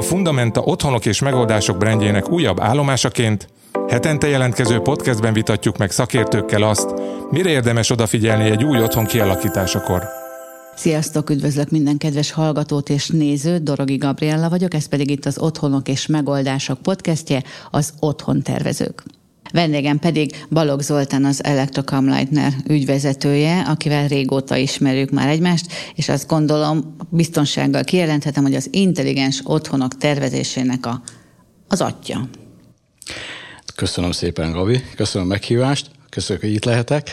a Fundamenta otthonok és megoldások brandjének újabb állomásaként hetente jelentkező podcastben vitatjuk meg szakértőkkel azt, mire érdemes odafigyelni egy új otthon kialakításakor. Sziasztok, üdvözlök minden kedves hallgatót és nézőt, Dorogi Gabriella vagyok, ez pedig itt az Otthonok és Megoldások podcastje, az Otthon Tervezők. Vendégem pedig Balog Zoltán az Electrocam Leitner ügyvezetője, akivel régóta ismerjük már egymást, és azt gondolom biztonsággal kijelenthetem, hogy az intelligens otthonok tervezésének a, az atya. Köszönöm szépen, Gabi, köszönöm a meghívást. Köszönjük, hogy itt lehetek.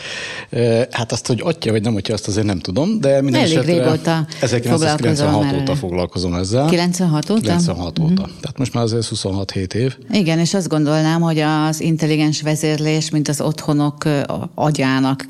Hát azt, hogy atya vagy nem atya, azt azért nem tudom, de minden Elég esetre régóta 1996 óta foglalkozom ezzel. 96 óta? 96 óta. Uh-huh. Tehát most már azért 26-7 év. Igen, és azt gondolnám, hogy az intelligens vezérlés, mint az otthonok agyának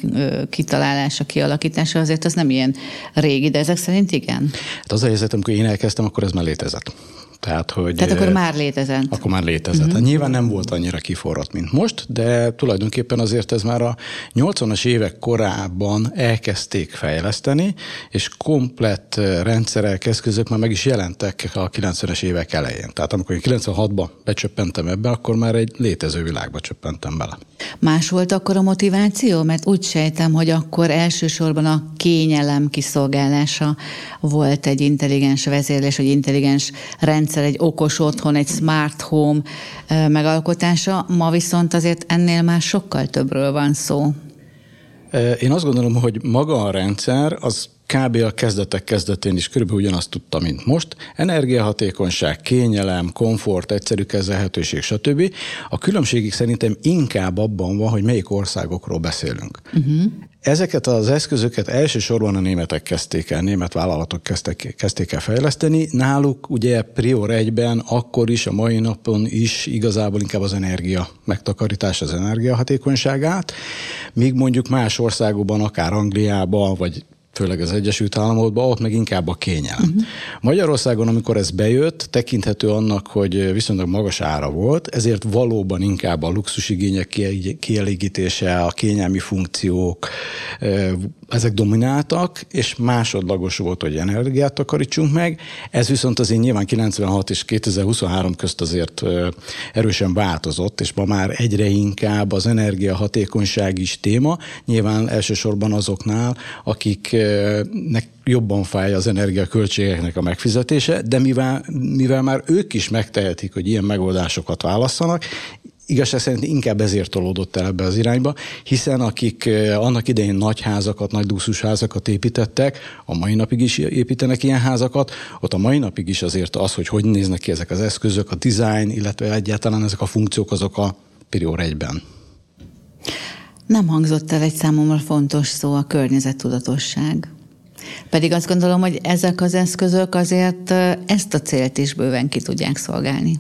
kitalálása, kialakítása, azért az nem ilyen régi, de ezek szerint igen? Hát az a helyzet, amikor én elkezdtem, akkor ez már létezett. Tehát, hogy, Tehát akkor már létezett. Akkor már létezett. Uh-huh. Hát nyilván nem volt annyira kiforrott, mint most, de tulajdonképpen azért ez már a 80-as évek korában elkezdték fejleszteni, és komplett rendszerek, eszközök már meg is jelentek a 90-es évek elején. Tehát amikor én 96-ban becsöppentem ebbe, akkor már egy létező világba csöppentem bele. Más volt akkor a motiváció? Mert úgy sejtem, hogy akkor elsősorban a kényelem kiszolgálása volt egy intelligens vezérlés, vagy intelligens rendszer, egy okos otthon, egy smart home megalkotása. Ma viszont azért ennél már sokkal többről van szó. Én azt gondolom, hogy maga a rendszer az kb. a kezdetek kezdetén is körülbelül ugyanazt tudta, mint most. Energiahatékonyság, kényelem, komfort, egyszerű kezelhetőség, stb. A különbségig szerintem inkább abban van, hogy melyik országokról beszélünk. Uh-huh. Ezeket az eszközöket elsősorban a németek kezdték el, német vállalatok kezdték, kezdték el fejleszteni. Náluk ugye prior egyben, akkor is, a mai napon is igazából inkább az energia megtakarítás, az energiahatékonyságát, míg mondjuk más országokban, akár Angliában, vagy főleg az Egyesült Államokban, ott meg inkább a kényelem. Uh-huh. Magyarországon, amikor ez bejött, tekinthető annak, hogy viszonylag magas ára volt, ezért valóban inkább a luxusigények kielégítése, a kényelmi funkciók, ezek domináltak, és másodlagos volt, hogy energiát takarítsunk meg. Ez viszont azért nyilván 96 és 2023 közt azért erősen változott, és ma már egyre inkább az energiahatékonyság is téma, nyilván elsősorban azoknál, akiknek jobban fáj az energiaköltségeknek a megfizetése, de mivel, mivel már ők is megtehetik, hogy ilyen megoldásokat válasszanak, igazság szerint inkább ezért tolódott el ebbe az irányba, hiszen akik eh, annak idején nagy házakat, nagy házakat építettek, a mai napig is építenek ilyen házakat, ott a mai napig is azért az, hogy hogy néznek ki ezek az eszközök, a design, illetve egyáltalán ezek a funkciók, azok a prior egyben. Nem hangzott el egy számomra fontos szó a környezettudatosság. Pedig azt gondolom, hogy ezek az eszközök azért eh, ezt a célt is bőven ki tudják szolgálni.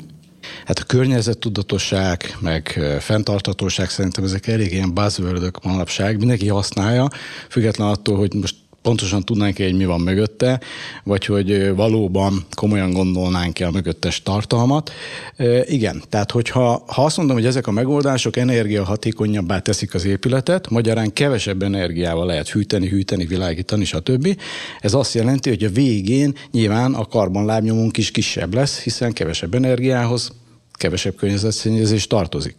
Hát a környezettudatosság, meg fenntartatóság szerintem ezek elég ilyen buzzword manapság, mindenki használja, független attól, hogy most pontosan tudnánk hogy mi van mögötte, vagy hogy valóban komolyan gondolnánk-e a mögöttes tartalmat. Igen, tehát hogyha ha azt mondom, hogy ezek a megoldások energiahatékonyabbá teszik az épületet, magyarán kevesebb energiával lehet fűteni, hűteni, világítani, stb. Ez azt jelenti, hogy a végén nyilván a karbonlábnyomunk is kisebb lesz, hiszen kevesebb energiához kevesebb környezetszennyezés tartozik.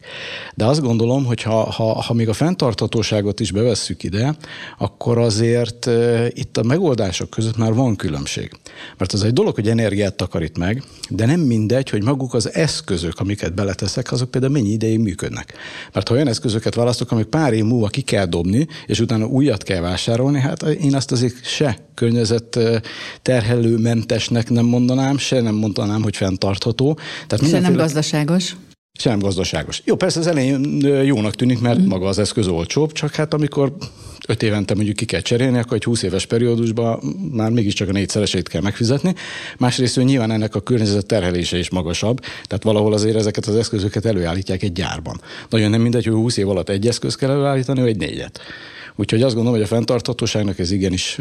De azt gondolom, hogy ha, ha, ha még a fenntarthatóságot is bevesszük ide, akkor azért e, itt a megoldások között már van különbség. Mert az egy dolog, hogy energiát takarít meg, de nem mindegy, hogy maguk az eszközök, amiket beleteszek, azok például mennyi ideig működnek. Mert ha olyan eszközöket választok, amik pár év múlva ki kell dobni, és utána újat kell vásárolni, hát én azt azért se környezet terhelőmentesnek nem mondanám, se nem mondanám, hogy fenntartható. Tehát se nem gazdaságos. Se nem gazdaságos. Jó, persze az elején jónak tűnik, mert mm. maga az eszköz olcsóbb, csak hát amikor öt évente mondjuk ki kell cserélni, akkor egy 20 éves periódusban már mégiscsak a négyszeresét kell megfizetni. Másrészt hogy nyilván ennek a környezet terhelése is magasabb, tehát valahol azért ezeket az eszközöket előállítják egy gyárban. Nagyon nem mindegy, hogy 20 év alatt egy eszköz kell előállítani, vagy négyet. Úgyhogy azt gondolom, hogy a fenntarthatóságnak ez igenis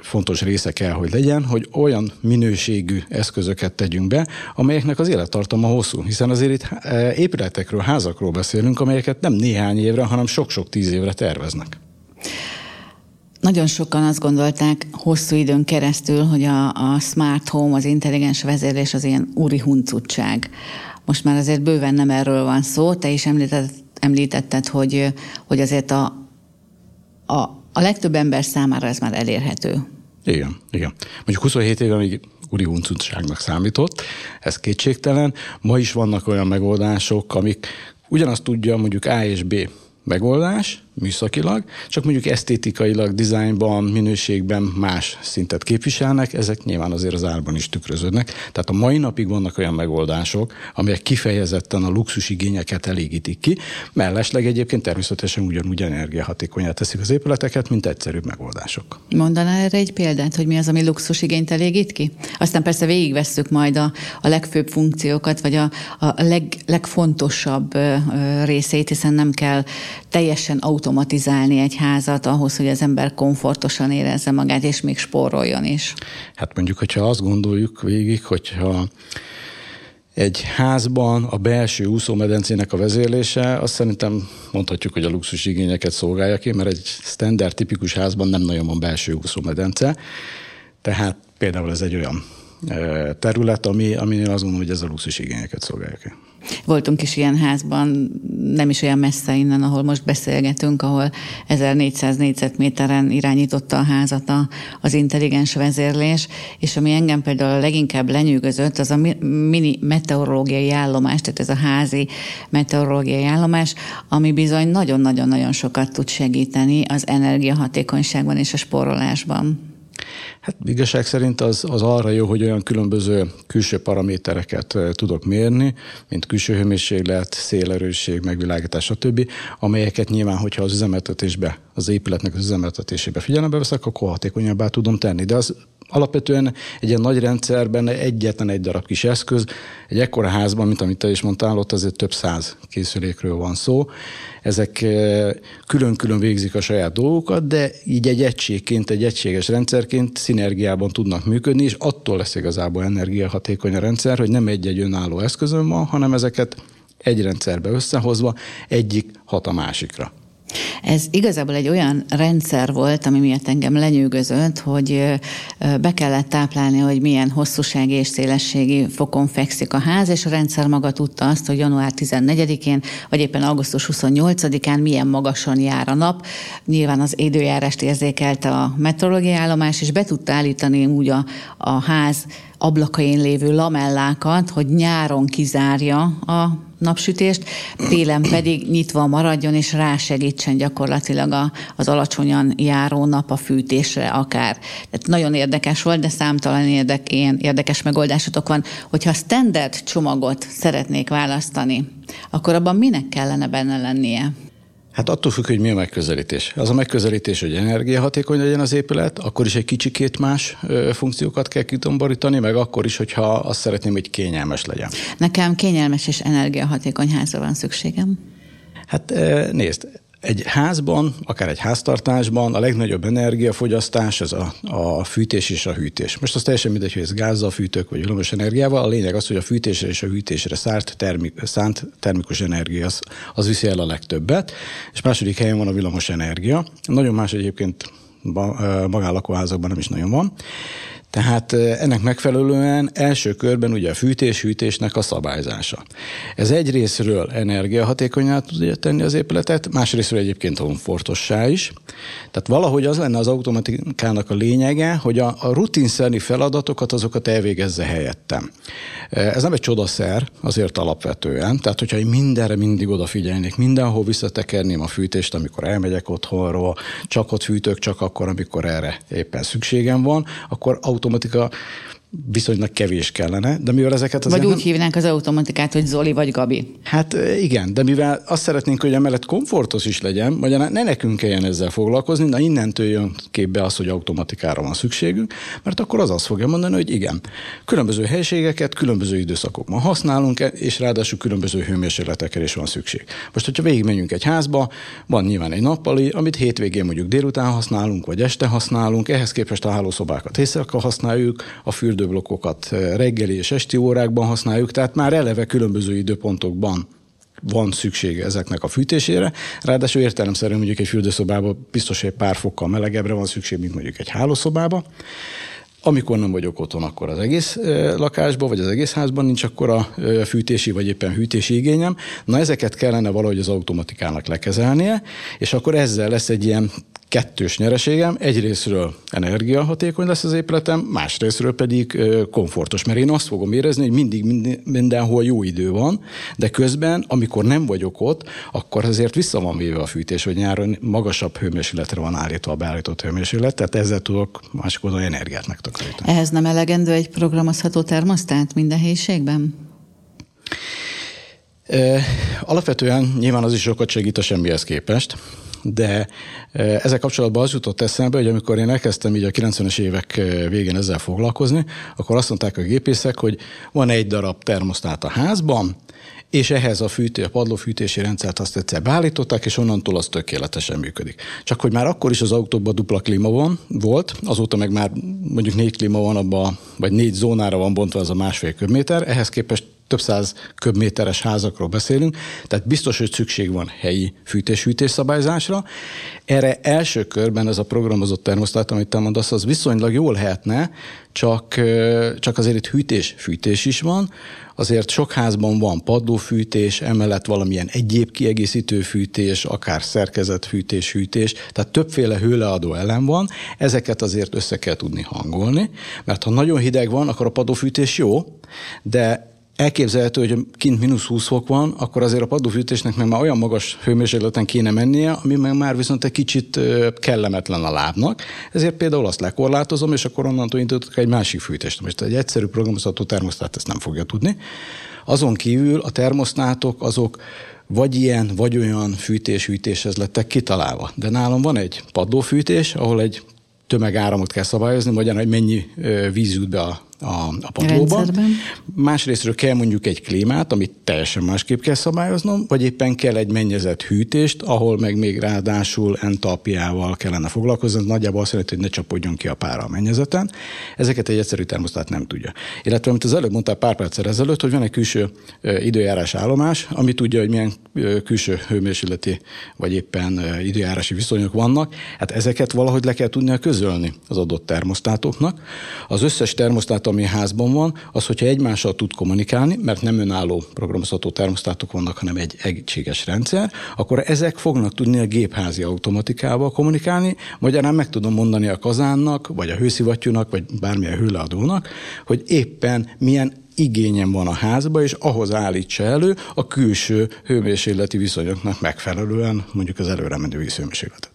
fontos része kell, hogy legyen, hogy olyan minőségű eszközöket tegyünk be, amelyeknek az élettartama hosszú. Hiszen azért itt épületekről, házakról beszélünk, amelyeket nem néhány évre, hanem sok-sok tíz évre terveznek. nagyon sokan azt gondolták hosszú időn keresztül, hogy a, a smart home, az intelligens vezérlés az ilyen úri huncutság. Most már azért bőven nem erről van szó. Te is említetted, említetted hogy, hogy azért a, a, a legtöbb ember számára ez már elérhető. Igen, igen. Mondjuk 27 éve még úri huncutságnak számított, ez kétségtelen. Ma is vannak olyan megoldások, amik ugyanazt tudja mondjuk A és B megoldás, műszakilag, csak mondjuk esztétikailag, dizájnban, minőségben más szintet képviselnek, ezek nyilván azért az árban is tükröződnek. Tehát a mai napig vannak olyan megoldások, amelyek kifejezetten a luxus igényeket elégítik ki, mellesleg egyébként természetesen ugyanúgy energiahatékonyá teszik az épületeket, mint egyszerűbb megoldások. Mondaná erre egy példát, hogy mi az, ami luxus igényt elégít ki? Aztán persze végigvesszük majd a, a legfőbb funkciókat, vagy a, a leg, legfontosabb részét, hiszen nem kell teljesen autó automatizálni egy házat ahhoz, hogy az ember komfortosan érezze magát, és még spóroljon is? Hát mondjuk, hogyha azt gondoljuk végig, hogyha egy házban a belső úszómedencének a vezérlése, azt szerintem mondhatjuk, hogy a luxus igényeket szolgálja ki, mert egy standard tipikus házban nem nagyon van belső úszómedence. Tehát például ez egy olyan terület, ami, aminél azt gondolom, hogy ez a luxus igényeket szolgálja ki. Voltunk is ilyen házban, nem is olyan messze innen, ahol most beszélgetünk, ahol 1400 négyzetméteren irányította a házat az intelligens vezérlés, és ami engem például leginkább lenyűgözött, az a mini meteorológiai állomás, tehát ez a házi meteorológiai állomás, ami bizony nagyon-nagyon-nagyon sokat tud segíteni az energiahatékonyságban és a spórolásban. Hát igazság szerint az, az arra jó, hogy olyan különböző külső paramétereket tudok mérni, mint külső hőmérséklet, szélerősség, megvilágítás, stb., amelyeket nyilván, hogyha az üzemeltetésbe, az épületnek az üzemeltetésébe figyelembe veszek, akkor hatékonyabbá tudom tenni. De az alapvetően egy ilyen nagy rendszerben egyetlen egy darab kis eszköz, egy ekkora házban, mint amit te is mondtál, ott azért több száz készülékről van szó. Ezek eh, külön-külön végzik a saját dolgokat, de így egy egységként, egy egységes rendszerként szinergiában tudnak működni, és attól lesz igazából energiahatékony a rendszer, hogy nem egy-egy önálló eszközön van, hanem ezeket egy rendszerbe összehozva egyik hat a másikra. Ez igazából egy olyan rendszer volt, ami miatt engem lenyűgözött, hogy be kellett táplálni, hogy milyen hosszúsági és szélességi fokon fekszik a ház, és a rendszer maga tudta azt, hogy január 14-én, vagy éppen augusztus 28-án milyen magasan jár a nap. Nyilván az időjárást érzékelte a meteorológiai állomás, és be tudta állítani úgy a, a ház ablakain lévő lamellákat, hogy nyáron kizárja a napsütést, télen pedig nyitva maradjon, és rásegítsen gyakorlatilag a, az alacsonyan járó nap a fűtésre akár. Tehát nagyon érdekes volt, de számtalan érdek, ilyen érdekes megoldásotok van. Hogyha standard csomagot szeretnék választani, akkor abban minek kellene benne lennie? Hát attól függ, hogy mi a megközelítés. Az a megközelítés, hogy energiahatékony legyen az épület, akkor is egy kicsikét más funkciókat kell kitomborítani, meg akkor is, hogyha azt szeretném, hogy kényelmes legyen. Nekem kényelmes és energiahatékony házra van szükségem. Hát nézd, egy házban, akár egy háztartásban a legnagyobb energiafogyasztás az a, a fűtés és a hűtés. Most az teljesen mindegy, hogy ez gázzal fűtök, vagy villamos energiával. A lényeg az, hogy a fűtésre és a hűtésre szárt, termik, szánt termikus energia az, az viszi el a legtöbbet. És második helyen van a villamos energia. Nagyon más egyébként magánlakóházakban nem is nagyon van. Tehát ennek megfelelően első körben ugye a fűtés-hűtésnek a szabályzása. Ez egy részről energiahatékonyá tudja tenni az épületet, másrésztről egyébként komfortossá is. Tehát valahogy az lenne az automatikának a lényege, hogy a, a rutinszerű feladatokat azokat elvégezze helyettem. Ez nem egy csodaszer, azért alapvetően. Tehát, hogyha én mindenre mindig odafigyelnék, mindenhol visszatekerném a fűtést, amikor elmegyek otthonról, csak ott fűtök, csak akkor, amikor erre éppen szükségem van, akkor automatika viszonylag kevés kellene, de mivel ezeket az Vagy úgy nem... hívnánk az automatikát, hogy Zoli vagy Gabi. Hát igen, de mivel azt szeretnénk, hogy emellett komfortos is legyen, vagy ne nekünk kelljen ezzel foglalkozni, de innentől jön képbe az, hogy automatikára van szükségünk, mert akkor az azt fogja mondani, hogy igen, különböző helységeket különböző időszakokban használunk, és ráadásul különböző hőmérsékletekre is van szükség. Most, hogyha végigmegyünk egy házba, van nyilván egy nappali, amit hétvégén mondjuk délután használunk, vagy este használunk, ehhez képest a hálószobákat éjszaka használjuk, a fürdő időblokkokat eh, reggeli és esti órákban használjuk, tehát már eleve különböző időpontokban van szüksége ezeknek a fűtésére. Ráadásul értelemszerűen mondjuk egy fürdőszobában biztos, hogy pár fokkal melegebbre van szükség, mint mondjuk egy hálószobában. Amikor nem vagyok otthon, akkor az egész lakásban, vagy az egész házban nincs akkor a fűtési, vagy éppen hűtési igényem. Na ezeket kellene valahogy az automatikának lekezelnie, és akkor ezzel lesz egy ilyen kettős nyereségem. Egyrésztről energiahatékony lesz az épületem, másrésztről pedig komfortos, mert én azt fogom érezni, hogy mindig mindenhol jó idő van, de közben, amikor nem vagyok ott, akkor azért vissza van véve a fűtés, hogy nyáron magasabb hőmérsékletre van állítva a beállított hőmérséklet, tehát ezzel tudok másik oldalon energiát megtakarítani. Ehhez nem elegendő egy programozható termosztát minden helyiségben? Alapvetően nyilván az is sokat segít a semmihez képest, de ezzel kapcsolatban az jutott eszembe, hogy amikor én elkezdtem így a 90-es évek végén ezzel foglalkozni, akkor azt mondták a gépészek, hogy van egy darab termosztát a házban, és ehhez a fűtő, a padlófűtési rendszert azt egyszer beállították, és onnantól az tökéletesen működik. Csak hogy már akkor is az autókban dupla klíma van, volt, azóta meg már mondjuk négy klíma van abban, vagy négy zónára van bontva az a másfél köbméter, ehhez képest több száz köbméteres házakról beszélünk, tehát biztos, hogy szükség van helyi fűtés-hűtés szabályzásra. Erre első körben ez a programozott termosztát, amit te mondasz, az viszonylag jól lehetne, csak, csak azért itt hűtés-fűtés is van, azért sok házban van padlófűtés, emellett valamilyen egyéb kiegészítő fűtés, akár szerkezetfűtés, hűtés, tehát többféle hőleadó elem van, ezeket azért össze kell tudni hangolni, mert ha nagyon hideg van, akkor a padlófűtés jó, de elképzelhető, hogy kint mínusz 20 fok van, akkor azért a padlófűtésnek meg már olyan magas hőmérsékleten kéne mennie, ami meg már viszont egy kicsit kellemetlen a lábnak. Ezért például azt lekorlátozom, és akkor onnantól indítottak egy másik fűtést. Most egy egyszerű programozható termosztát ezt nem fogja tudni. Azon kívül a termosztátok azok vagy ilyen, vagy olyan fűtés-hűtéshez lettek kitalálva. De nálam van egy padlófűtés, ahol egy tömegáramot kell szabályozni, magyarán, hogy mennyi víz jut be a a, a padlóba. Másrésztről kell mondjuk egy klímát, amit teljesen másképp kell szabályoznom, vagy éppen kell egy mennyezett hűtést, ahol meg még ráadásul entalpiával kellene foglalkozni. Nagyjából azt jelenti, hogy ne csapodjon ki a pára a mennyezeten. Ezeket egy egyszerű termosztát nem tudja. Illetve, amit az előbb mondtál pár perccel ezelőtt, hogy van egy külső időjárás állomás, ami tudja, hogy milyen külső hőmérsékleti vagy éppen időjárási viszonyok vannak. Hát ezeket valahogy le kell tudnia közölni az adott termosztátoknak. Az összes termosztát, ami házban van, az, hogyha egymással tud kommunikálni, mert nem önálló programozható termosztátok vannak, hanem egy egységes rendszer, akkor ezek fognak tudni a gépházi automatikával kommunikálni, magyarán meg tudom mondani a kazánnak, vagy a hőszivattyúnak, vagy bármilyen hőleadónak, hogy éppen milyen igényem van a házba, és ahhoz állítsa elő a külső hőmérsékleti viszonyoknak megfelelően mondjuk az előre menő vízhőmérsékletet.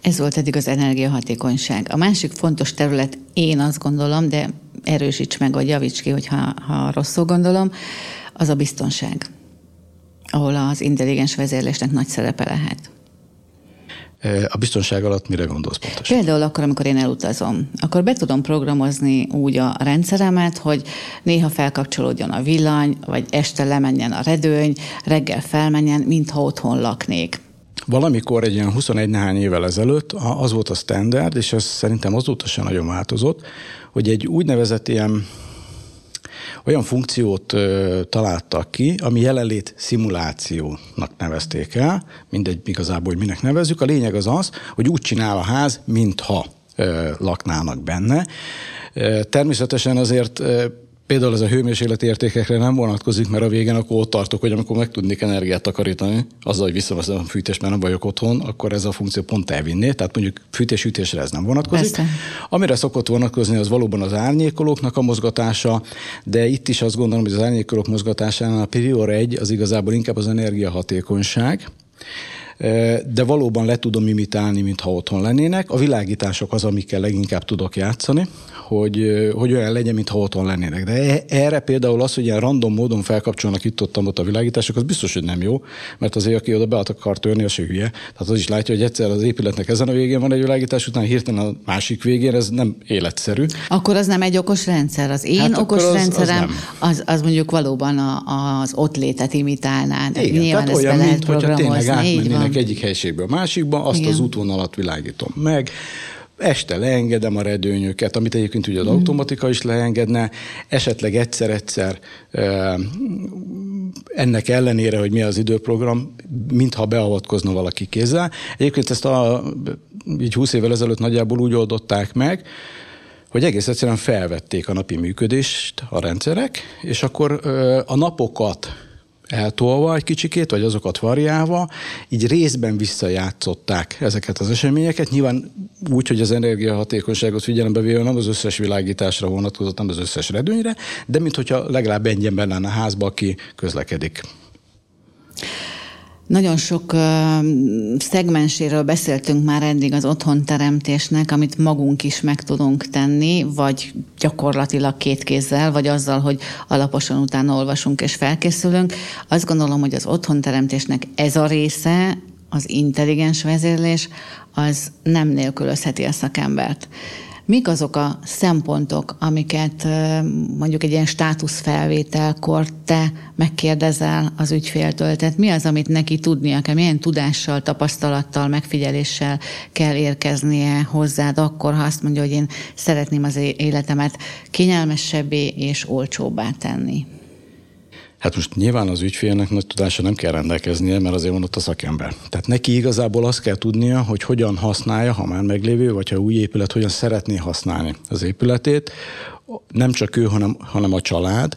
Ez volt eddig az energiahatékonyság. A másik fontos terület, én azt gondolom, de erősíts meg, vagy javíts ki, hogyha ha rosszul gondolom, az a biztonság, ahol az intelligens vezérlésnek nagy szerepe lehet. A biztonság alatt mire gondolsz pontosan? Például akkor, amikor én elutazom, akkor be tudom programozni úgy a rendszeremet, hogy néha felkapcsolódjon a villany, vagy este lemenjen a redőny, reggel felmenjen, mintha otthon laknék. Valamikor egy ilyen 21 néhány évvel ezelőtt az volt a standard, és ez szerintem azóta sem nagyon változott, hogy egy úgynevezett ilyen olyan funkciót ö, találtak ki, ami jelenlét szimulációnak nevezték el, mindegy igazából, hogy minek nevezzük. A lényeg az az, hogy úgy csinál a ház, mintha ö, laknának benne. Természetesen azért Például ez a hőmérsékleti értékekre nem vonatkozik, mert a végén akkor ott tartok, hogy amikor meg tudnék energiát takarítani, azzal, hogy visszaveszem a fűtést, mert nem vagyok otthon, akkor ez a funkció pont elvinné. Tehát mondjuk fűtés-hűtésre ez nem vonatkozik. Persze. Amire szokott vonatkozni, az valóban az árnyékolóknak a mozgatása, de itt is azt gondolom, hogy az árnyékolók mozgatásánál a prior egy az igazából inkább az energiahatékonyság de valóban le tudom imitálni, mintha otthon lennének. A világítások az, amikkel leginkább tudok játszani, hogy, hogy olyan legyen, mintha otthon lennének. De e, erre például az, hogy ilyen random módon felkapcsolnak itt ott, ott a világítások, az biztos, hogy nem jó, mert azért, aki oda be akar törni, az se hülye. Tehát az is látja, hogy egyszer az épületnek ezen a végén van egy világítás, után hirtelen a másik végén, ez nem életszerű. Akkor az nem egy okos rendszer. Az én hát okos az, rendszerem, az, az, az mondjuk valóban a, az ott létet imitálná. Igen, Nyilván tehát olyan, mint hogyha tényleg átmennének egyik helységből a másikba, azt Igen. az útvonalat világítom meg, Este leengedem a redőnyöket, amit egyébként ugye az mm. automatika is leengedne, esetleg egyszer-egyszer ennek ellenére, hogy mi az időprogram, mintha beavatkozna valaki kézzel. Egyébként ezt a, így 20 évvel ezelőtt nagyjából úgy oldották meg, hogy egész egyszerűen felvették a napi működést a rendszerek, és akkor a napokat eltolva egy kicsikét, vagy azokat variálva, így részben visszajátszották ezeket az eseményeket. Nyilván úgy, hogy az energiahatékonyságot figyelembe véve nem az összes világításra vonatkozott, nem az összes redőnyre, de mintha legalább egy ember lenne a házba, aki közlekedik. Nagyon sok uh, szegmenséről beszéltünk már eddig az otthonteremtésnek, amit magunk is meg tudunk tenni, vagy gyakorlatilag két kézzel, vagy azzal, hogy alaposan utána olvasunk és felkészülünk. Azt gondolom, hogy az otthonteremtésnek ez a része, az intelligens vezérlés, az nem nélkülözheti a szakembert. Mik azok a szempontok, amiket mondjuk egy ilyen státuszfelvételkor te megkérdezel az ügyféltől? Tehát mi az, amit neki tudnia kell, milyen tudással, tapasztalattal, megfigyeléssel kell érkeznie hozzád akkor, ha azt mondja, hogy én szeretném az életemet kényelmesebbé és olcsóbbá tenni? Hát most nyilván az ügyfélnek nagy tudása nem kell rendelkeznie, mert azért van ott a szakember. Tehát neki igazából azt kell tudnia, hogy hogyan használja, ha már meglévő, vagy ha új épület, hogyan szeretné használni az épületét. Nem csak ő, hanem, hanem a család,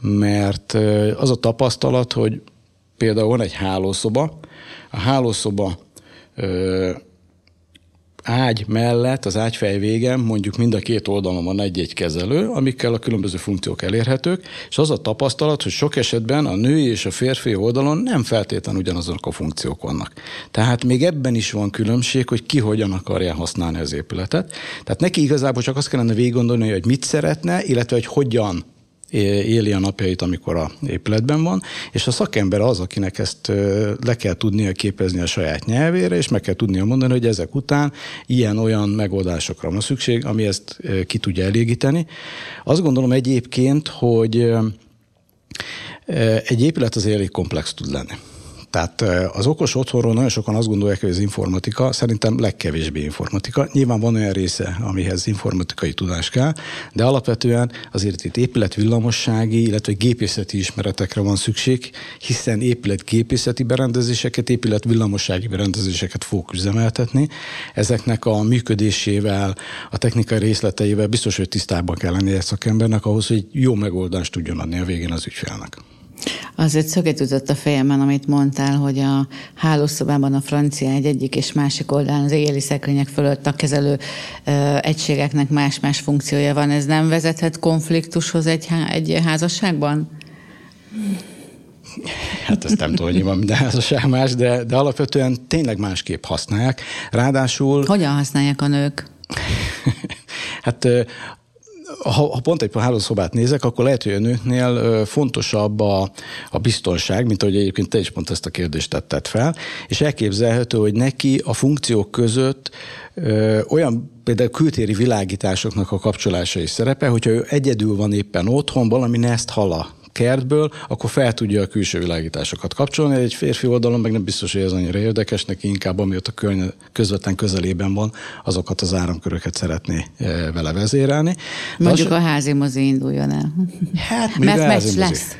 mert az a tapasztalat, hogy például van egy hálószoba, a hálószoba ágy mellett, az ágyfej végen mondjuk mind a két oldalon van egy-egy kezelő, amikkel a különböző funkciók elérhetők, és az a tapasztalat, hogy sok esetben a női és a férfi oldalon nem feltétlenül ugyanazok a funkciók vannak. Tehát még ebben is van különbség, hogy ki hogyan akarja használni az épületet. Tehát neki igazából csak azt kellene végig gondolni, hogy mit szeretne, illetve hogy hogyan éli a napjait, amikor a épületben van, és a szakember az, akinek ezt le kell tudnia képezni a saját nyelvére, és meg kell tudnia mondani, hogy ezek után ilyen-olyan megoldásokra van szükség, ami ezt ki tudja elégíteni. Azt gondolom egyébként, hogy egy épület az elég komplex tud lenni. Tehát az okos otthonról nagyon sokan azt gondolják, hogy az informatika, szerintem legkevésbé informatika. Nyilván van olyan része, amihez informatikai tudás kell, de alapvetően azért itt épület villamossági, illetve gépészeti ismeretekre van szükség, hiszen épület gépészeti berendezéseket, épület villamossági berendezéseket fogok üzemeltetni. Ezeknek a működésével, a technikai részleteivel biztos, hogy tisztában kell lenni egy szakembernek ahhoz, hogy jó megoldást tudjon adni a végén az ügyfélnek. Azért szöget ütött a fejemben, amit mondtál, hogy a hálószobában a francia egy egyik és másik oldalán az éjjeli szekrények fölött a kezelő ö, egységeknek más-más funkciója van. Ez nem vezethet konfliktushoz egy, egy házasságban? Hát ezt nem tudom, hogy van minden házasság más, de, de alapvetően tényleg másképp használják. Ráadásul... Hogyan használják a nők? hát ha, ha pont egy hálószobát nézek, akkor lehet, hogy a nőknél fontosabb a, a biztonság, mint ahogy egyébként te is pont ezt a kérdést tetted fel, és elképzelhető, hogy neki a funkciók között ö, olyan például kültéri világításoknak a kapcsolása is szerepe, hogyha ő egyedül van éppen otthon, valami ezt hala kertből, akkor fel tudja a külső világításokat kapcsolni. Egy férfi oldalon meg nem biztos, hogy ez annyira érdekes, neki inkább amiatt a környe, közvetlen közelében van, azokat az áramköröket szeretné e, vele vezérelni. Mondjuk az, a házi mozi induljon el. Hát, Mert meccs lesz.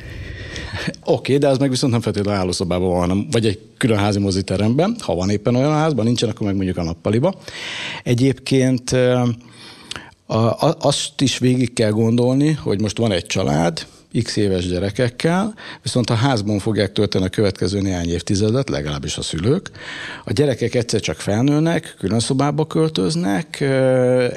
Oké, okay, de az meg viszont nem feltétlenül állószobában van, hanem vagy egy külön házi moziteremben, ha van éppen olyan házban, nincsen, akkor meg mondjuk a nappaliba. Egyébként e, azt is végig kell gondolni, hogy most van egy család, x éves gyerekekkel, viszont a házban fogják tölteni a következő néhány évtizedet, legalábbis a szülők. A gyerekek egyszer csak felnőnek, külön szobába költöznek,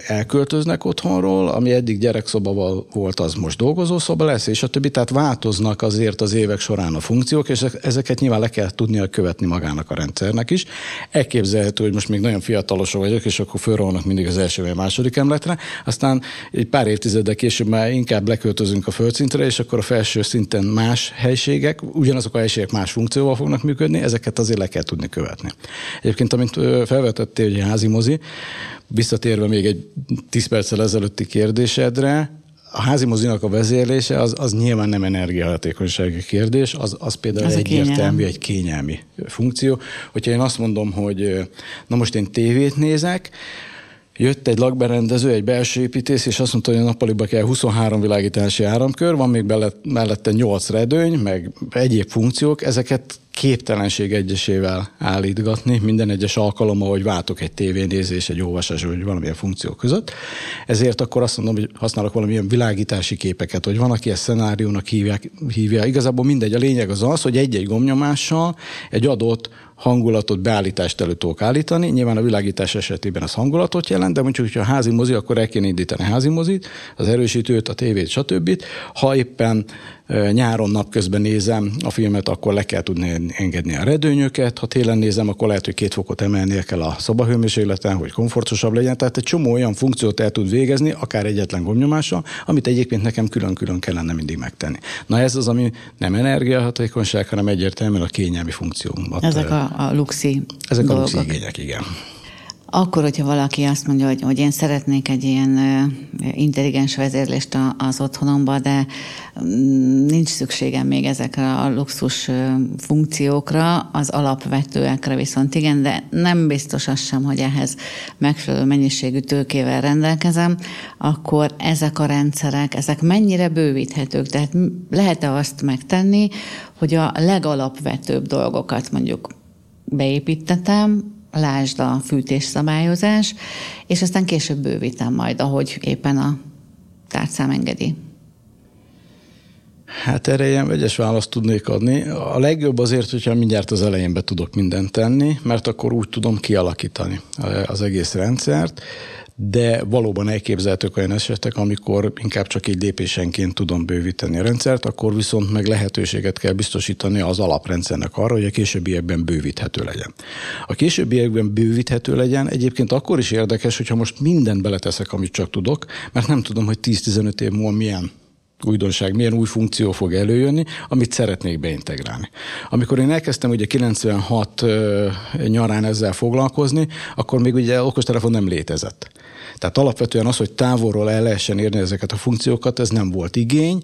elköltöznek otthonról, ami eddig gyerekszoba volt, az most dolgozószoba lesz, és a többi, tehát változnak azért az évek során a funkciók, és ezeket nyilván le kell tudnia követni magának a rendszernek is. Elképzelhető, hogy most még nagyon fiatalosok vagyok, és akkor fölrolnak mindig az első vagy második emletre, aztán egy pár évtizeddel később már inkább leköltözünk a földszintre, és akkor a felső szinten más helységek, ugyanazok a helységek más funkcióval fognak működni, ezeket azért le kell tudni követni. Egyébként, amint felvetettél, hogy házi mozi, visszatérve még egy 10 perccel ezelőtti kérdésedre, a házi mozinak a vezérlése az, az nyilván nem energiahatékonysági kérdés, az, az például az egyértelmű, egy kényelmi funkció. Hogyha én azt mondom, hogy na most én tévét nézek, Jött egy lakberendező, egy belső építész, és azt mondta, hogy a nappaliba kell 23 világítási áramkör, van még mellette 8 redőny, meg egyéb funkciók, ezeket képtelenség egyesével állítgatni minden egyes alkalommal, hogy váltok egy tévénézés, egy olvasás, vagy valamilyen funkció között. Ezért akkor azt mondom, hogy használok valamilyen világítási képeket, hogy van, aki ezt szenáriónak hívják, hívja. Igazából mindegy, a lényeg az az, hogy egy-egy gomnyomással egy adott hangulatot, beállítást elő tudok állítani. Nyilván a világítás esetében az hangulatot jelent, de mondjuk, hogyha házi mozi, akkor el kéne indítani házi mozit, az erősítőt, a tévét, stb. Ha éppen nyáron napközben nézem a filmet, akkor le kell tudni engedni a redőnyöket, ha télen nézem, akkor lehet, hogy két fokot emelnie kell a szobahőmérsékleten, hogy komfortosabb legyen. Tehát egy csomó olyan funkciót el tud végezni, akár egyetlen gomnyomással, amit egyébként nekem külön-külön kellene mindig megtenni. Na ez az, ami nem energiahatékonyság, hanem egyértelműen a kényelmi funkció. Ezek a, a luxi Ezek dolgok. a luxi igények, igen. Akkor, hogyha valaki azt mondja, hogy, hogy én szeretnék egy ilyen intelligens vezérlést az otthonomba, de mm, nincs szükségem még ezekre a luxus funkciókra, az alapvetőekre viszont igen, de nem biztos az sem, hogy ehhez megfelelő mennyiségű tőkével rendelkezem, akkor ezek a rendszerek, ezek mennyire bővíthetők? Tehát lehet-e azt megtenni, hogy a legalapvetőbb dolgokat mondjuk beépítetem, lásd a fűtésszabályozás, és aztán később bővítem majd, ahogy éppen a tárcám engedi. Hát erre ilyen vegyes választ tudnék adni. A legjobb azért, hogyha mindjárt az elején be tudok mindent tenni, mert akkor úgy tudom kialakítani az egész rendszert de valóban elképzelhetők olyan esetek, amikor inkább csak egy lépésenként tudom bővíteni a rendszert, akkor viszont meg lehetőséget kell biztosítani az alaprendszernek arra, hogy a későbbiekben bővíthető legyen. A későbbiekben bővíthető legyen egyébként akkor is érdekes, hogyha most mindent beleteszek, amit csak tudok, mert nem tudom, hogy 10-15 év múlva milyen újdonság, milyen új funkció fog előjönni, amit szeretnék beintegrálni. Amikor én elkezdtem ugye 96 nyarán ezzel foglalkozni, akkor még ugye okostelefon nem létezett. Tehát alapvetően az, hogy távolról el lehessen érni ezeket a funkciókat, ez nem volt igény.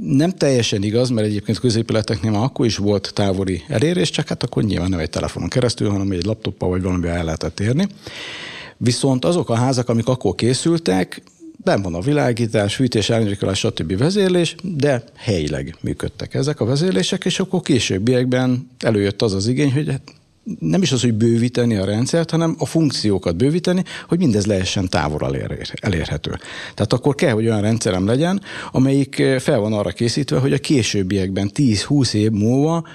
Nem teljesen igaz, mert egyébként középületeknél már akkor is volt távoli elérés, csak hát akkor nyilván nem egy telefonon keresztül, hanem egy laptoppal vagy valamivel el lehetett érni. Viszont azok a házak, amik akkor készültek, ben van a világítás, fűtés, árnyékolás, stb. vezérlés, de helyileg működtek ezek a vezérlések, és akkor későbbiekben előjött az az igény, hogy hát nem is az, hogy bővíteni a rendszert, hanem a funkciókat bővíteni, hogy mindez lehessen távol elérhető. Tehát akkor kell, hogy olyan rendszerem legyen, amelyik eh, fel van arra készítve, hogy a későbbiekben 10-20 év múlva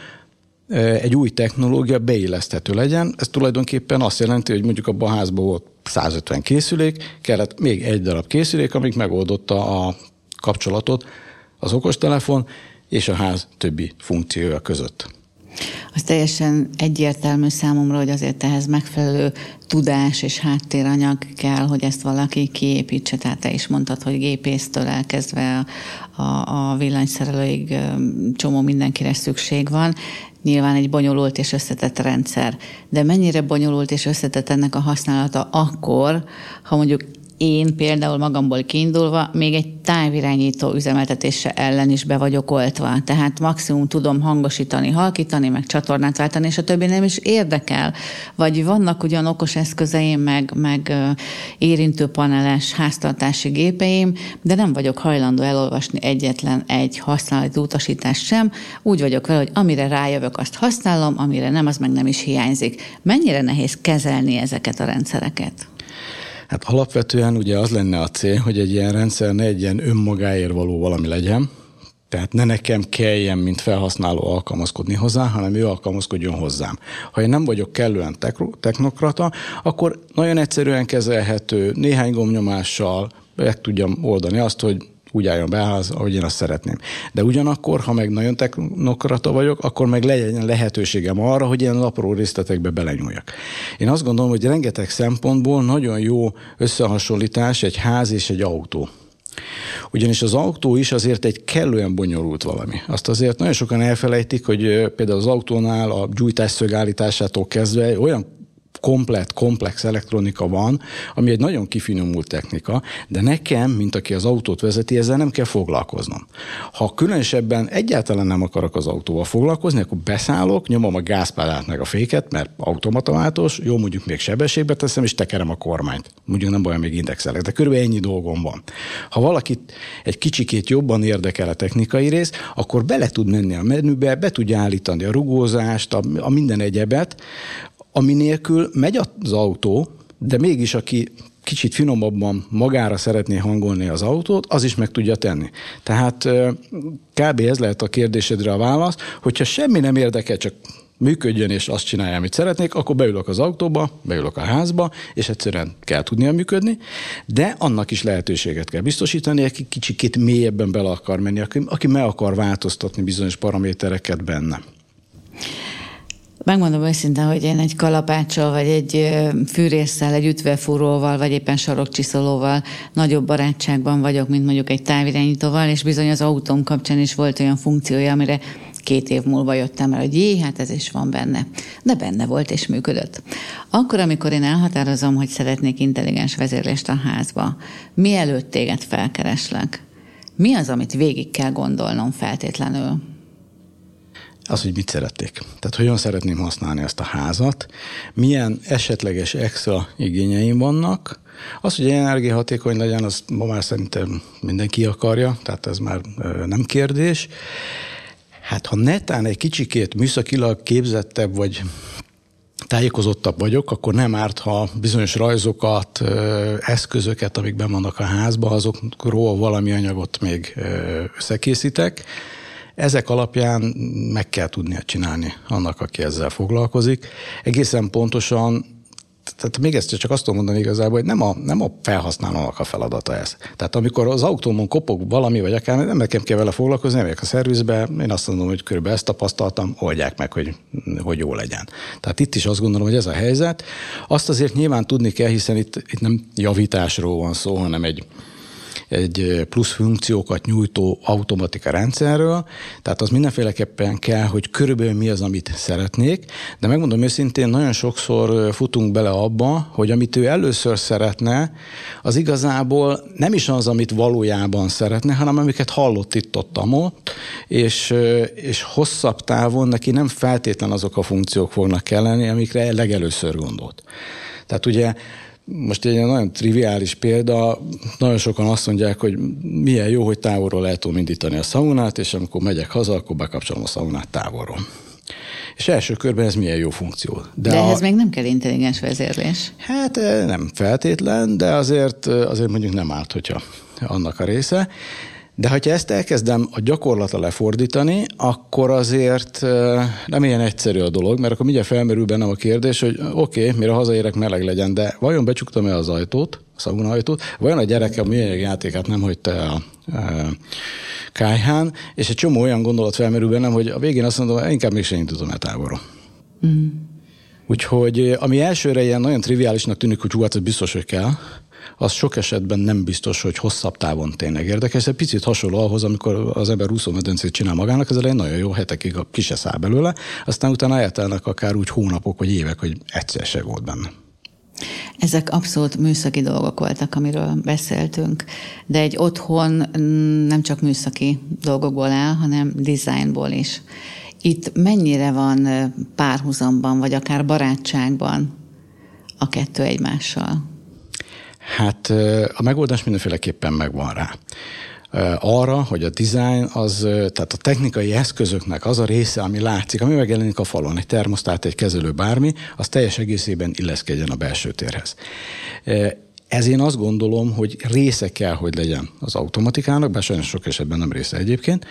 egy új technológia beilleszthető legyen. Ez tulajdonképpen azt jelenti, hogy mondjuk a házban volt 150 készülék, kellett még egy darab készülék, amik megoldotta a kapcsolatot az okostelefon és a ház többi funkciója között. Az teljesen egyértelmű számomra, hogy azért ehhez megfelelő tudás és háttéranyag kell, hogy ezt valaki kiépítse. Tehát te is mondtad, hogy gépésztől elkezdve a, a, a villanyszerelőig csomó mindenkire szükség van. Nyilván egy bonyolult és összetett rendszer. De mennyire bonyolult és összetett ennek a használata akkor, ha mondjuk én például magamból kiindulva még egy távirányító üzemeltetése ellen is be vagyok oltva. Tehát maximum tudom hangosítani, halkítani, meg csatornát váltani, és a többi nem is érdekel. Vagy vannak ugyan okos eszközeim, meg, meg érintőpaneles háztartási gépeim, de nem vagyok hajlandó elolvasni egyetlen egy használati utasítást sem. Úgy vagyok vele, hogy amire rájövök, azt használom, amire nem, az meg nem is hiányzik. Mennyire nehéz kezelni ezeket a rendszereket? Hát alapvetően ugye az lenne a cél, hogy egy ilyen rendszer ne egy ilyen önmagáért való valami legyen, tehát ne nekem kelljen, mint felhasználó alkalmazkodni hozzá, hanem ő alkalmazkodjon hozzám. Ha én nem vagyok kellően technokrata, akkor nagyon egyszerűen kezelhető, néhány gomnyomással meg tudjam oldani azt, hogy úgy álljon be az, ahogy én azt szeretném. De ugyanakkor, ha meg nagyon technokrata vagyok, akkor meg legyen lehetőségem arra, hogy ilyen apró részletekbe belenyúljak. Én azt gondolom, hogy rengeteg szempontból nagyon jó összehasonlítás egy ház és egy autó. Ugyanis az autó is azért egy kellően bonyolult valami. Azt azért nagyon sokan elfelejtik, hogy például az autónál a gyújtásszög állításától kezdve olyan komplet, komplex elektronika van, ami egy nagyon kifinomult technika, de nekem, mint aki az autót vezeti, ezzel nem kell foglalkoznom. Ha különösebben egyáltalán nem akarok az autóval foglalkozni, akkor beszállok, nyomom a gázpedált meg a féket, mert automataváltós, jó mondjuk még sebességbe teszem, és tekerem a kormányt. Mondjuk nem baj, még indexelek, de körülbelül ennyi dolgom van. Ha valakit egy kicsikét jobban érdekel a technikai rész, akkor bele tud menni a menübe, be tudja állítani a rugózást, a, a minden egyebet, ami nélkül megy az autó, de mégis aki kicsit finomabban magára szeretné hangolni az autót, az is meg tudja tenni. Tehát kb. ez lehet a kérdésedre a válasz, hogyha semmi nem érdekel, csak működjön, és azt csinálja, amit szeretnék, akkor beülök az autóba, beülök a házba, és egyszerűen kell tudnia működni, de annak is lehetőséget kell biztosítani, aki kicsikét mélyebben bele akar menni, aki, aki meg akar változtatni bizonyos paramétereket benne. Megmondom őszintén, hogy én egy kalapáccsal, vagy egy fűrészsel, egy ütvefúróval, vagy éppen sarokcsiszolóval nagyobb barátságban vagyok, mint mondjuk egy távirányítóval, és bizony az autóm kapcsán is volt olyan funkciója, amire két év múlva jöttem el, hogy jé, hát ez is van benne. De benne volt és működött. Akkor, amikor én elhatározom, hogy szeretnék intelligens vezérlést a házba, mielőtt téged felkereslek, mi az, amit végig kell gondolnom feltétlenül? Az, hogy mit szerették. Tehát hogyan szeretném használni ezt a házat, milyen esetleges extra igényeim vannak, az, hogy energiahatékony legyen, az ma már szerintem mindenki akarja, tehát ez már nem kérdés. Hát ha netán egy kicsikét műszakilag képzettebb vagy tájékozottabb vagyok, akkor nem árt, ha bizonyos rajzokat, eszközöket, amik ben vannak a házba, azokról valami anyagot még összekészítek. Ezek alapján meg kell tudnia csinálni annak, aki ezzel foglalkozik. Egészen pontosan tehát még ezt csak azt tudom mondani igazából, hogy nem a, nem a felhasználónak a feladata ez. Tehát amikor az autómon kopog valami, vagy akár nem nekem kell vele foglalkozni, nem a szervizbe, én azt mondom, hogy körülbelül ezt tapasztaltam, oldják meg, hogy, hogy jó legyen. Tehát itt is azt gondolom, hogy ez a helyzet. Azt azért nyilván tudni kell, hiszen itt, itt nem javításról van szó, hanem egy, egy plusz funkciókat nyújtó automatika rendszerről, tehát az mindenféleképpen kell, hogy körülbelül mi az, amit szeretnék, de megmondom őszintén, nagyon sokszor futunk bele abba, hogy amit ő először szeretne, az igazából nem is az, amit valójában szeretne, hanem amiket hallott itt ott, ott és, és hosszabb távon neki nem feltétlen azok a funkciók fognak kelleni, amikre legelőször gondolt. Tehát ugye most egy nagyon triviális példa, nagyon sokan azt mondják, hogy milyen jó, hogy távolról lehet tudom indítani a szaunát, és amikor megyek haza, akkor bekapcsolom a szaunát távolról. És első körben ez milyen jó funkció. De, de ehhez a... még nem kell intelligens vezérlés. Hát eh, nem feltétlen, de azért, eh, azért mondjuk nem árt, hogyha annak a része. De ha ezt elkezdem a gyakorlata lefordítani, akkor azért nem ilyen egyszerű a dolog, mert akkor mindjárt felmerül bennem a kérdés, hogy oké, okay, mire hazaérek meleg legyen, de vajon becsuktam-e az ajtót, a szauna ajtót, vajon a gyereke a műanyag játékát nem hagyta el kájhán, és egy csomó olyan gondolat felmerül bennem, hogy a végén azt mondom, inkább mégsem indítom el távolra. Mm. Úgyhogy ami elsőre ilyen nagyon triviálisnak tűnik, hogy hú, hát ez biztos, hogy kell, az sok esetben nem biztos, hogy hosszabb távon tényleg érdekes. Ez egy picit hasonló ahhoz, amikor az ember úszómedencét csinál magának, ez egy nagyon jó hetekig a kise száll belőle, aztán utána eltelnek akár úgy hónapok vagy évek, hogy egyszer se volt benne. Ezek abszolút műszaki dolgok voltak, amiről beszéltünk, de egy otthon nem csak műszaki dolgokból áll, hanem designból is. Itt mennyire van párhuzamban, vagy akár barátságban a kettő egymással? Hát a megoldás mindenféleképpen megvan rá arra, hogy a design az, tehát a technikai eszközöknek az a része, ami látszik, ami megjelenik a falon, egy termosztát, egy kezelő, bármi, az teljes egészében illeszkedjen a belső térhez. Ez én azt gondolom, hogy része kell, hogy legyen az automatikának, bár sajnos sok esetben nem része egyébként.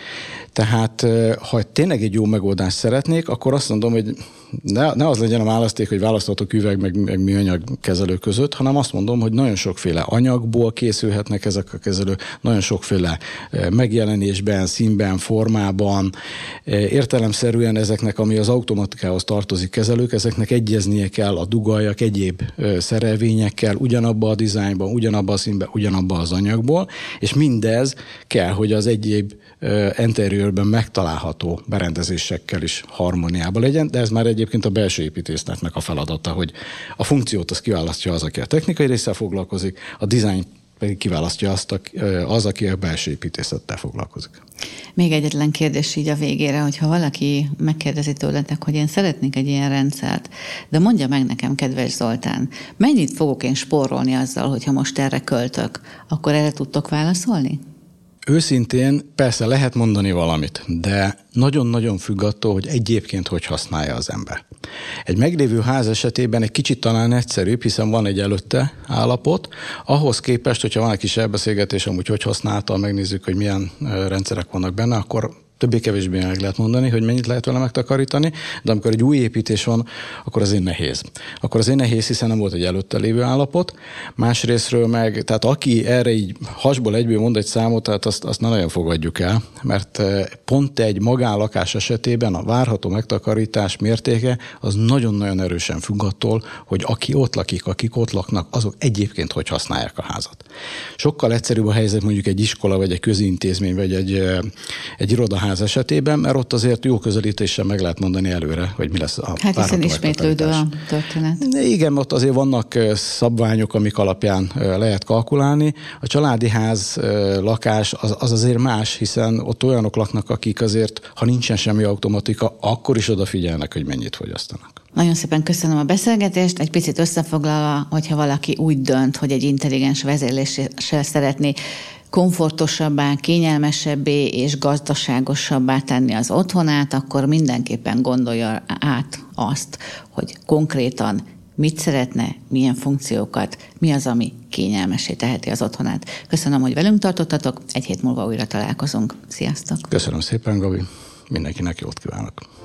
Tehát, ha tényleg egy jó megoldást szeretnék, akkor azt mondom, hogy ne, ne az legyen a választék, hogy választhatok üveg meg, meg műanyag kezelő között, hanem azt mondom, hogy nagyon sokféle anyagból készülhetnek ezek a kezelők, nagyon sokféle megjelenésben, színben, formában, értelemszerűen ezeknek, ami az automatikához tartozik kezelők, ezeknek egyeznie kell a dugaljak, egyéb szerelvényekkel, ugyanabba a dizájnban, ugyanabba a színben, ugyanabba az anyagból, és mindez kell, hogy az egyéb interiőrben megtalálható berendezésekkel is harmóniában legyen, de ez már egy egyébként a belső építésznek a feladata, hogy a funkciót az kiválasztja az, aki a technikai résszel foglalkozik, a dizájn pedig kiválasztja azt, az, aki a belső építészettel foglalkozik. Még egyetlen kérdés így a végére, hogyha valaki megkérdezi tőletek, hogy én szeretnék egy ilyen rendszert, de mondja meg nekem, kedves Zoltán, mennyit fogok én spórolni azzal, hogyha most erre költök, akkor erre tudtok válaszolni? Őszintén persze lehet mondani valamit, de nagyon-nagyon függ attól, hogy egyébként hogy használja az ember. Egy meglévő ház esetében egy kicsit talán egyszerűbb, hiszen van egy előtte állapot. Ahhoz képest, hogyha van egy kis elbeszélgetés, amúgy hogy használta, megnézzük, hogy milyen rendszerek vannak benne, akkor többé-kevésbé meg lehet mondani, hogy mennyit lehet vele megtakarítani, de amikor egy új építés van, akkor azért nehéz. Akkor azért nehéz, hiszen nem volt egy előtte lévő állapot. Másrésztről meg, tehát aki erre így hasból egyből mond egy számot, tehát azt, azt nem nagyon fogadjuk el, mert eh, pont egy magánlakás esetében a várható megtakarítás mértéke az nagyon-nagyon erősen függ attól, hogy aki ott lakik, akik ott laknak, azok egyébként hogy használják a házat. Sokkal egyszerűbb a helyzet mondjuk egy iskola, vagy egy közintézmény, vagy egy, eh, egy iroda ház esetében, mert ott azért jó közelítéssel meg lehet mondani előre, hogy mi lesz a Hát hiszen ismétlődő a történet. Igen, ott azért vannak szabványok, amik alapján lehet kalkulálni. A családi ház lakás az, az azért más, hiszen ott olyanok laknak, akik azért, ha nincsen semmi automatika, akkor is odafigyelnek, hogy mennyit fogyasztanak. Nagyon szépen köszönöm a beszélgetést. Egy picit összefoglalva, hogyha valaki úgy dönt, hogy egy intelligens vezérléssel szeretné komfortosabbá, kényelmesebbé és gazdaságosabbá tenni az otthonát, akkor mindenképpen gondolja át azt, hogy konkrétan mit szeretne, milyen funkciókat, mi az, ami kényelmesé teheti az otthonát. Köszönöm, hogy velünk tartottatok, egy hét múlva újra találkozunk. Sziasztok! Köszönöm szépen, Gabi. Mindenkinek jót kívánok!